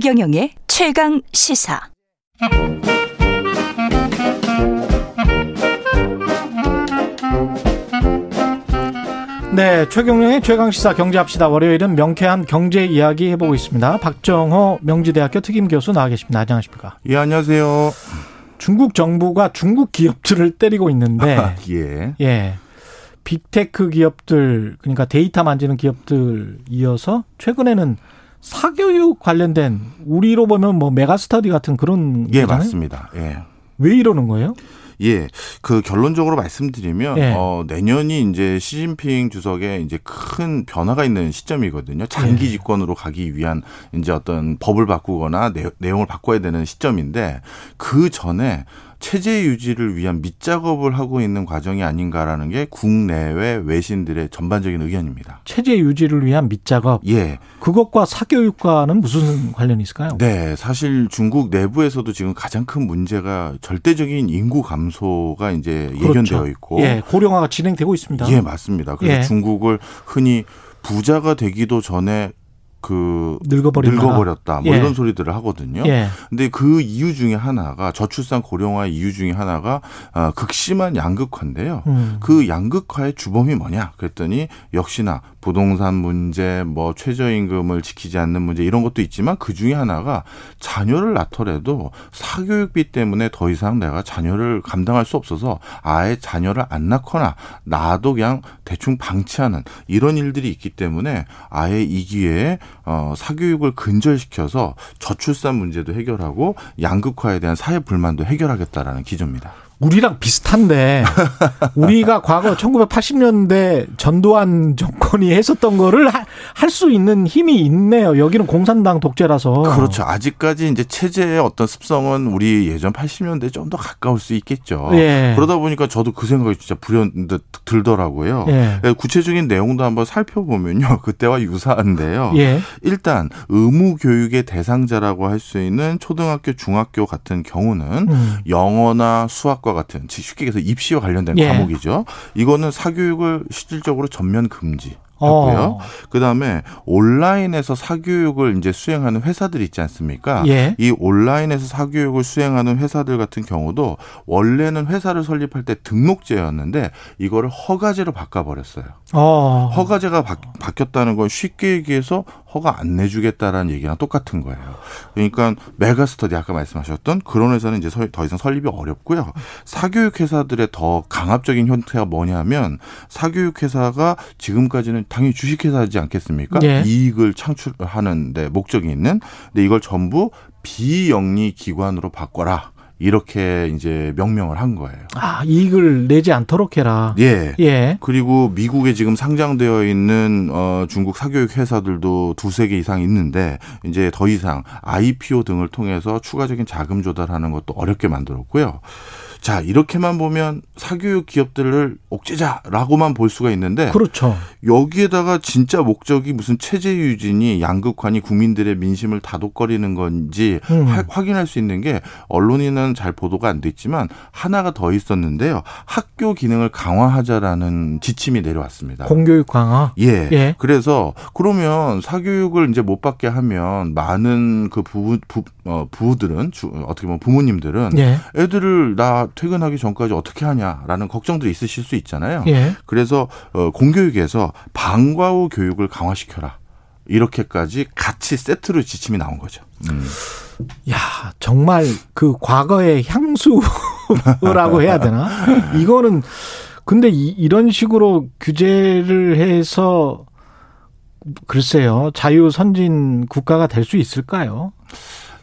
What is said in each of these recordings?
최경영의 최강 시사. 네, 최경영의 최강 시사 경제합시다. 월요일은 명쾌한 경제 이야기 해보고 있습니다. 박정호 명지대학교 특임 교수 나와 계십니다. 안녕하십니까? 예, 안녕하세요. 중국 정부가 중국 기업들을 때리고 있는데 예. 예. 빅테크 기업들 그러니까 데이터 만지는 기업들 이어서 최근에는 사교육 관련된 우리로 보면 뭐 메가스터디 같은 그런 예, 거잖아요. 맞습니다. 예. 왜 이러는 거예요? 예, 그 결론적으로 말씀드리면 예. 어, 내년이 이제 시진핑 주석의 이제 큰 변화가 있는 시점이거든요. 장기 예. 집권으로 가기 위한 이제 어떤 법을 바꾸거나 내, 내용을 바꿔야 되는 시점인데 그 전에 체제 유지를 위한 밑작업을 하고 있는 과정이 아닌가라는 게 국내외 외신들의 전반적인 의견입니다. 체제 유지를 위한 밑작업. 예. 그것과 사교육과는 무슨 관련이 있을까요? 네, 사실 중국 내부에서도 지금 가장 큰 문제가 절대적인 인구 감소가 이제 예견되어 있고, 예, 고령화가 진행되고 있습니다. 예, 맞습니다. 그래서 예. 중국을 흔히 부자가 되기도 전에 그 늙어버린 늙어버렸다 뭐 예. 이런 소리들을 하거든요. 예. 근데 그 이유 중에 하나가 저출산 고령화 이유 중에 하나가 어, 극심한 양극화인데요. 음. 그 양극화의 주범이 뭐냐? 그랬더니 역시나 부동산 문제, 뭐 최저임금을 지키지 않는 문제 이런 것도 있지만 그 중에 하나가 자녀를 낳더라도 사교육비 때문에 더 이상 내가 자녀를 감당할 수 없어서 아예 자녀를 안 낳거나 나도 그냥 대충 방치하는 이런 일들이 있기 때문에 아예 이 기회에 어, 사교육을 근절시켜서 저출산 문제도 해결하고 양극화에 대한 사회 불만도 해결하겠다라는 기조입니다. 우리랑 비슷한데 우리가 과거 1980년대 전두환 정권이 했었던 거를 할 수 있는 힘이 있네요. 여기는 공산당 독재라서. 그렇죠. 아직까지 이제 체제의 어떤 습성은 우리 예전 80년대 좀 더 가까울 수 있겠죠. 예. 그러다 보니까 저도 그 생각이 진짜 불현듯 들더라고요. 예. 구체적인 내용도 한번 살펴보면요. 그때와 유사한데요. 예. 일단 의무 교육의 대상자라고 할 수 있는 초등학교, 중학교 같은 경우는 음. 영어나 수학과 같은 쉽게 얘기해서 입시와 관련된 예. 과목이죠. 이거는 사교육을 실질적으로 전면 금지. 어. 하고요. 그다음에 온라인에서 사교육을 이제 수행하는 회사들 있지 않습니까? 예. 이 온라인에서 사교육을 수행하는 회사들 같은 경우도 원래는 회사를 설립할 때 등록제였는데 이거를 허가제로 바꿔 버렸어요. 어. 허가제가 바, 바뀌었다는 건 쉽게 얘기해서 허가 안 내주겠다라는 얘기랑 똑같은 거예요. 그러니까 메가스터디 아까 말씀하셨던 그런 회사는 이제 설- 더 이상 설립이 어렵고요. 사교육 회사들의 더 강압적인 형태가 뭐냐면 사교육 회사가 지금까지는 당연히 주식 회사지 않겠습니까? 예. 이익을 창출하는데 목적이 있는. 근데 이걸 전부 비영리 기관으로 바꿔라. 이렇게 이제 명명을 한 거예요. 아, 이익을 내지 않도록 해라. 예. 예. 그리고 미국에 지금 상장되어 있는 어 중국 사교육 회사들도 두세 개 이상 있는데 이제 더 이상 IPO 등을 통해서 추가적인 자금 조달하는 것도 어렵게 만들었고요. 자, 이렇게만 보면 사교육 기업들을 옥죄자라고만 볼 수가 있는데 그렇죠. 여기에다가 진짜 목적이 무슨 체제 유진이 양극화니 국민들의 민심을 다독거리는 건지 음. 하- 확인할 수 있는 게 언론에는 잘 보도가 안 됐지만 하나가 더 있었는데요. 학교 기능을 강화하자라는 지침이 내려왔습니다. 공교육 강화. 예. 예. 그래서 그러면 사교육을 이제 못 받게 하면 많은 그 부부 부, 어, 부들은 주, 어떻게 보면 부모님들은 예. 애들을 나 퇴근하기 전까지 어떻게 하냐라는 걱정들이 있으실 수 있잖아요. 예. 그래서 어, 공교육에서 방과 후 교육을 강화시켜라. 이렇게까지 같이 세트로 지침이 나온 거죠. 음. 야, 정말 그 과거의 향수라고 해야 되나? 이거는 근데 이, 이런 식으로 규제를 해서 글쎄요. 자유 선진 국가가 될 수 있을까요?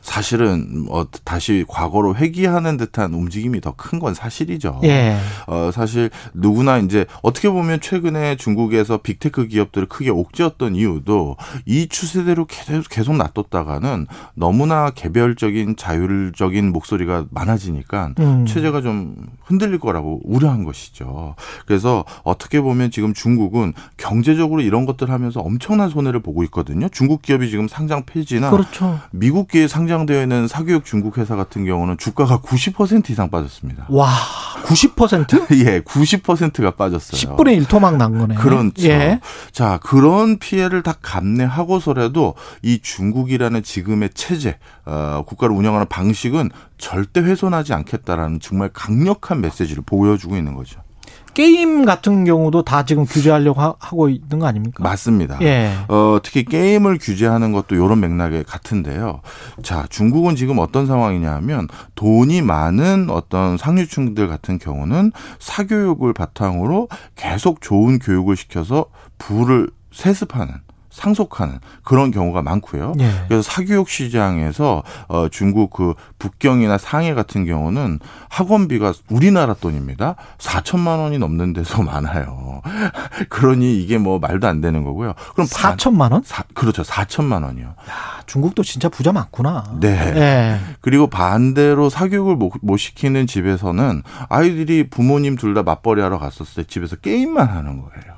사실은 어, 다시 과거로 회귀하는 듯한 움직임이 더 큰 건 사실이죠. 예. 어, 사실 누구나 이제 어떻게 보면 최근에 중국에서 빅테크 기업들을 크게 옥죄었던 이유도 이 추세대로 계속, 계속 놔뒀다가는 너무나 개별적인 자율적인 목소리가 많아지니까 음. 체제가 좀 흔들릴 거라고 우려한 것이죠. 그래서 어떻게 보면 지금 중국은 경제적으로 이런 것들 하면서 엄청난 손해를 보고 있거든요. 중국 기업이 지금 상장 폐지나 그렇죠. 미국 기업 상장 상장되어 있는 사교육 중국 회사 같은 경우는 주가가 90% 이상 빠졌습니다. 와, 90%? 예, 90%가 빠졌어요. 10분의 1 토막 난 거네. 그렇죠. 예. 자, 그런 피해를 다 감내하고서라도 이 중국이라는 지금의 체제, 어, 국가를 운영하는 방식은 절대 훼손하지 않겠다라는 정말 강력한 메시지를 보여주고 있는 거죠. 게임 같은 경우도 다 지금 규제하려고 하, 고 있는 거 아닙니까? 맞습니다. 예. 어, 특히 게임을 규제하는 것도 이런 맥락에 같은데요. 자, 중국은 지금 어떤 상황이냐면 돈이 많은 어떤 상류층들 같은 경우는 사교육을 바탕으로 계속 좋은 교육을 시켜서 부를 세습하는 상속하는 그런 경우가 많고요. 예. 그래서 사교육 시장에서 어 중국 그 북경이나 상해 같은 경우는 학원비가 우리나라 돈입니다. 4천만 원이 넘는 데서 많아요. 그러니 이게 뭐 말도 안 되는 거고요. 그럼 4천만 원? 사, 그렇죠. 4천만 원이요. 야, 중국도 진짜 부자 많구나. 네. 예. 그리고 반대로 사교육을 못, 못 시키는 집에서는 아이들이 부모님 둘 다 맞벌이 하러 갔었을 때 집에서 게임만 하는 거예요.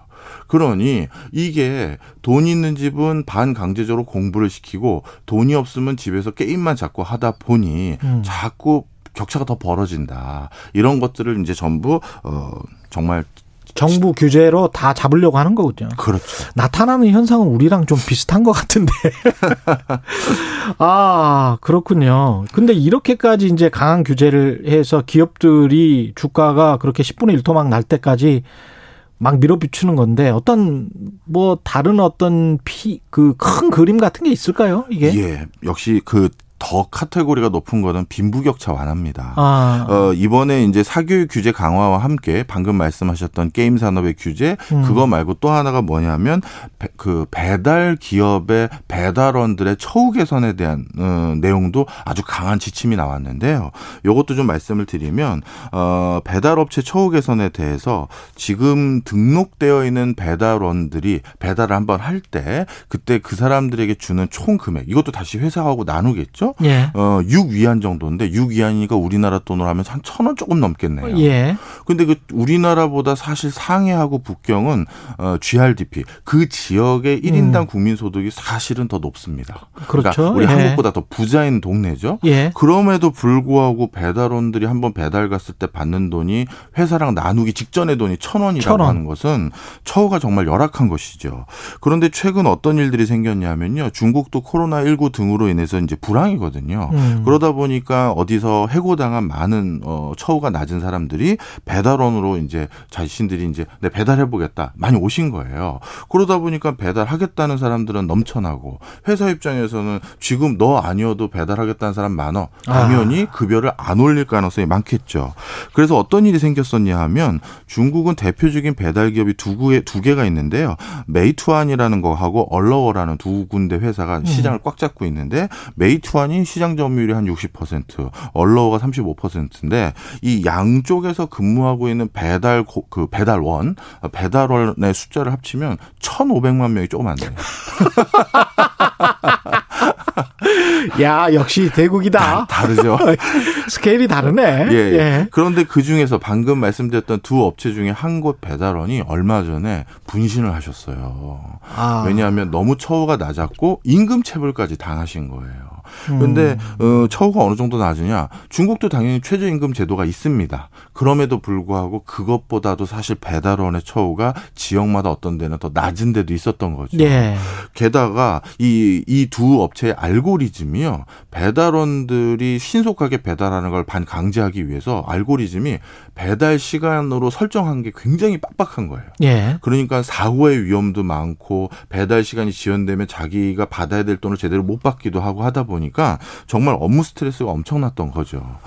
그러니 이게 돈 있는 집은 반강제적으로 공부를 시키고 돈이 없으면 집에서 게임만 자꾸 하다 보니 음. 자꾸 격차가 더 벌어진다. 이런 것들을 이제 전부 어 정말 정부 규제로 다 잡으려고 하는 거거든요. 그렇죠. 나타나는 현상은 우리랑 좀 비슷한 것 같은데. 아, 그렇군요. 근데 이렇게까지 이제 강한 규제를 해서 기업들이 주가가 그렇게 10분의 1 토막 날 때까지 막 밀어붙이는 건데 어떤 뭐 다른 어떤 피 그 큰 그림 같은 게 있을까요? 이게? 예. 역시 그 더 카테고리가 높은 거는 빈부격차 완화입니다. 아, 어, 이번에 이제 사교육 규제 강화와 함께 방금 말씀하셨던 게임 산업의 규제 음. 그거 말고 또 하나가 뭐냐면 배, 그 배달 기업의 배달원들의 처우 개선에 대한 어, 내용도 아주 강한 지침이 나왔는데요. 요것도 좀 말씀을 드리면 어, 배달업체 처우 개선에 대해서 지금 등록되어 있는 배달원들이 배달을 한번 할 때 그때 그 사람들에게 주는 총 금액 이것도 다시 회사하고 나누겠죠. 예. 어, 6위안 정도인데 6위안이니까 우리나라 돈으로 하면 한 천 원 조금 넘겠네요. 예. 근데 그 우리나라보다 사실 상해하고 북경은 어, GRDP 그 지역의 1인당 국민 소득이 사실은 더 높습니다. 음. 그렇죠. 러니까 우리 예. 한국보다 더 부자인 동네죠. 예. 그럼에도 불구하고 배달원들이 한번 배달 갔을 때 받는 돈이 회사랑 나누기 직전의 돈이 천 원이라고 천 원. 하는 것은 처우가 정말 열악한 것이죠. 그런데 최근 어떤 일들이 생겼냐면요. 중국도 코로나 19 등으로 인해서 이제 불황이 거든요. 음. 그러다 보니까 어디서 해고당한 많은 어, 처우가 낮은 사람들이 배달원으로 이제 자신들이 이제 내 배달해 보겠다 많이 오신 거예요. 그러다 보니까 배달하겠다는 사람들은 넘쳐나고 회사 입장에서는 지금 너 아니어도 배달하겠다는 사람 많어. 당연히 급여를 안 올릴 가능성이 많겠죠. 그래서 어떤 일이 생겼었냐 하면 중국은 대표적인 배달 기업이 두, 개, 두 개가 있는데요. 메이투안이라는 거하고 얼러워라는 두 군데 회사가 시장을 꽉 잡고 있는데 메이투안 이 시장 점유율이 한 60%, 얼러워가 35%인데 이 양쪽에서 근무하고 있는 배달 고- 그 배달원 배달원의 숫자를 합치면 1,500만 명이 조금 안 돼요. 야, 역시 대국이다. 다 르죠. 스케일이 다르네. 예, 예. 그런데 그 중에서 방금 말씀드렸던 두 업체 중에 한 곳 배달원이 얼마 전에 분신을 하셨어요. 아. 왜냐하면 너무 처우가 낮았고 임금 체불까지 당하신 거예요. 음. 근데 어, 처우가 어느 정도 낮으냐? 중국도 당연히 최저임금 제도가 있습니다. 그럼에도 불구하고 그것보다도 사실 배달원의 처우가 지역마다 어떤 데는 더 낮은 데도 있었던 거죠. 예. 게다가 이 이 두 업체의 알고리즘이요 배달원들이 신속하게 배달하는 걸 반강제하기 위해서 알고리즘이 배달 시간으로 설정한 게 굉장히 빡빡한 거예요. 예. 그러니까 사고의 위험도 많고 배달 시간이 지연되면 자기가 받아야 될 돈을 제대로 못 받기도 하고 하다 보니 까 정말 업무 스트레스가 엄청났던 거죠.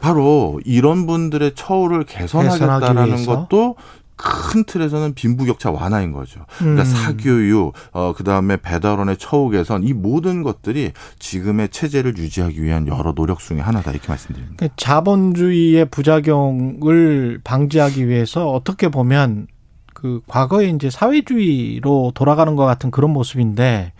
바로 이런 분들의 처우를 개선하겠다라는? 것도 큰 틀에서는 빈부격차 완화인 거죠. 그러니까 음. 사교육, 어, 그 다음에 배달원의 처우 개선, 이 모든 것들이 지금의 체제를 유지하기 위한 여러 노력 중에 하나다 이렇게 말씀드립니다. 그 자본주의의 부작용을 방지하기 위해서 어떻게 보면 그 과거에 이제 사회주의로 돌아가는 것 같은 그런 모습인데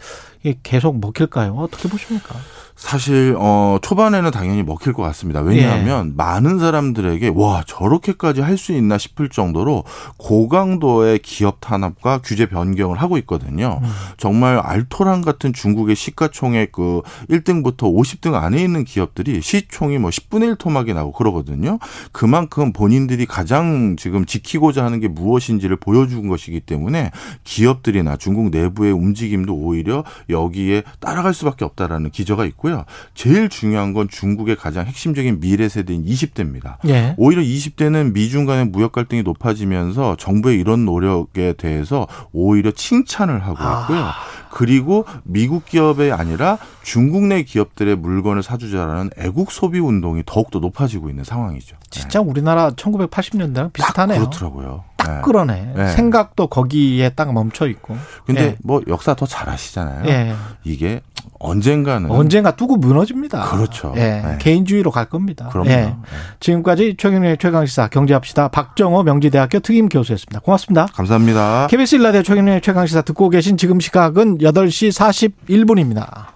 계속 먹힐까요? 어떻게 보십니까? 사실 어 초반에는 당연히 먹힐 것 같습니다. 왜냐하면 예. 많은 사람들에게 와 저렇게까지 할 수 있나 싶을 정도로 고강도의 기업 탄압과 규제 변경을 하고 있거든요. 음. 정말 알토란 같은 중국의 시가총액 그 1등부터 50등 안에 있는 기업들이 시총이 뭐 10분의 1 토막이 나고 그러거든요. 그만큼 본인들이 가장 지금 지키고자 하는 게 무엇인지를 보여준 것이기 때문에 기업들이나 중국 내부의 움직임도 오히려 여기에 따라갈 수밖에 없다라는 기저가 있고요. 제일 중요한 건 중국의 가장 핵심적인 미래 세대인 20대입니다. 예. 오히려 20대는 미중 간의 무역 갈등이 높아지면서 정부의 이런 노력에 대해서 오히려 칭찬을 하고 아. 있고요. 아. 그리고 미국 기업이 아니라 중국 내 기업들의 물건을 사주자라는 애국 소비 운동이 더욱더 높아지고 있는 상황이죠. 진짜 네. 우리나라 1980년대랑 비슷하네요. 그렇더라고요. 딱 네. 그러네. 네. 생각도 거기에 딱 멈춰 있고. 근데 예. 뭐 역사 더잘 아시잖아요. 예. 이게 언젠가는 언젠가 뚜고 무너집니다. 그렇죠. 예. 네. 개인주의로 갈 겁니다. 그럼요. 예. 네. 지금까지 최경련의 최강시사 경제합시다 박정호 명지대학교 특임 교수였습니다. 고맙습니다. 감사합니다. KBS 일라디오 최경련의 최강시사 듣고 계신 지금 시각은 8시 41분입니다.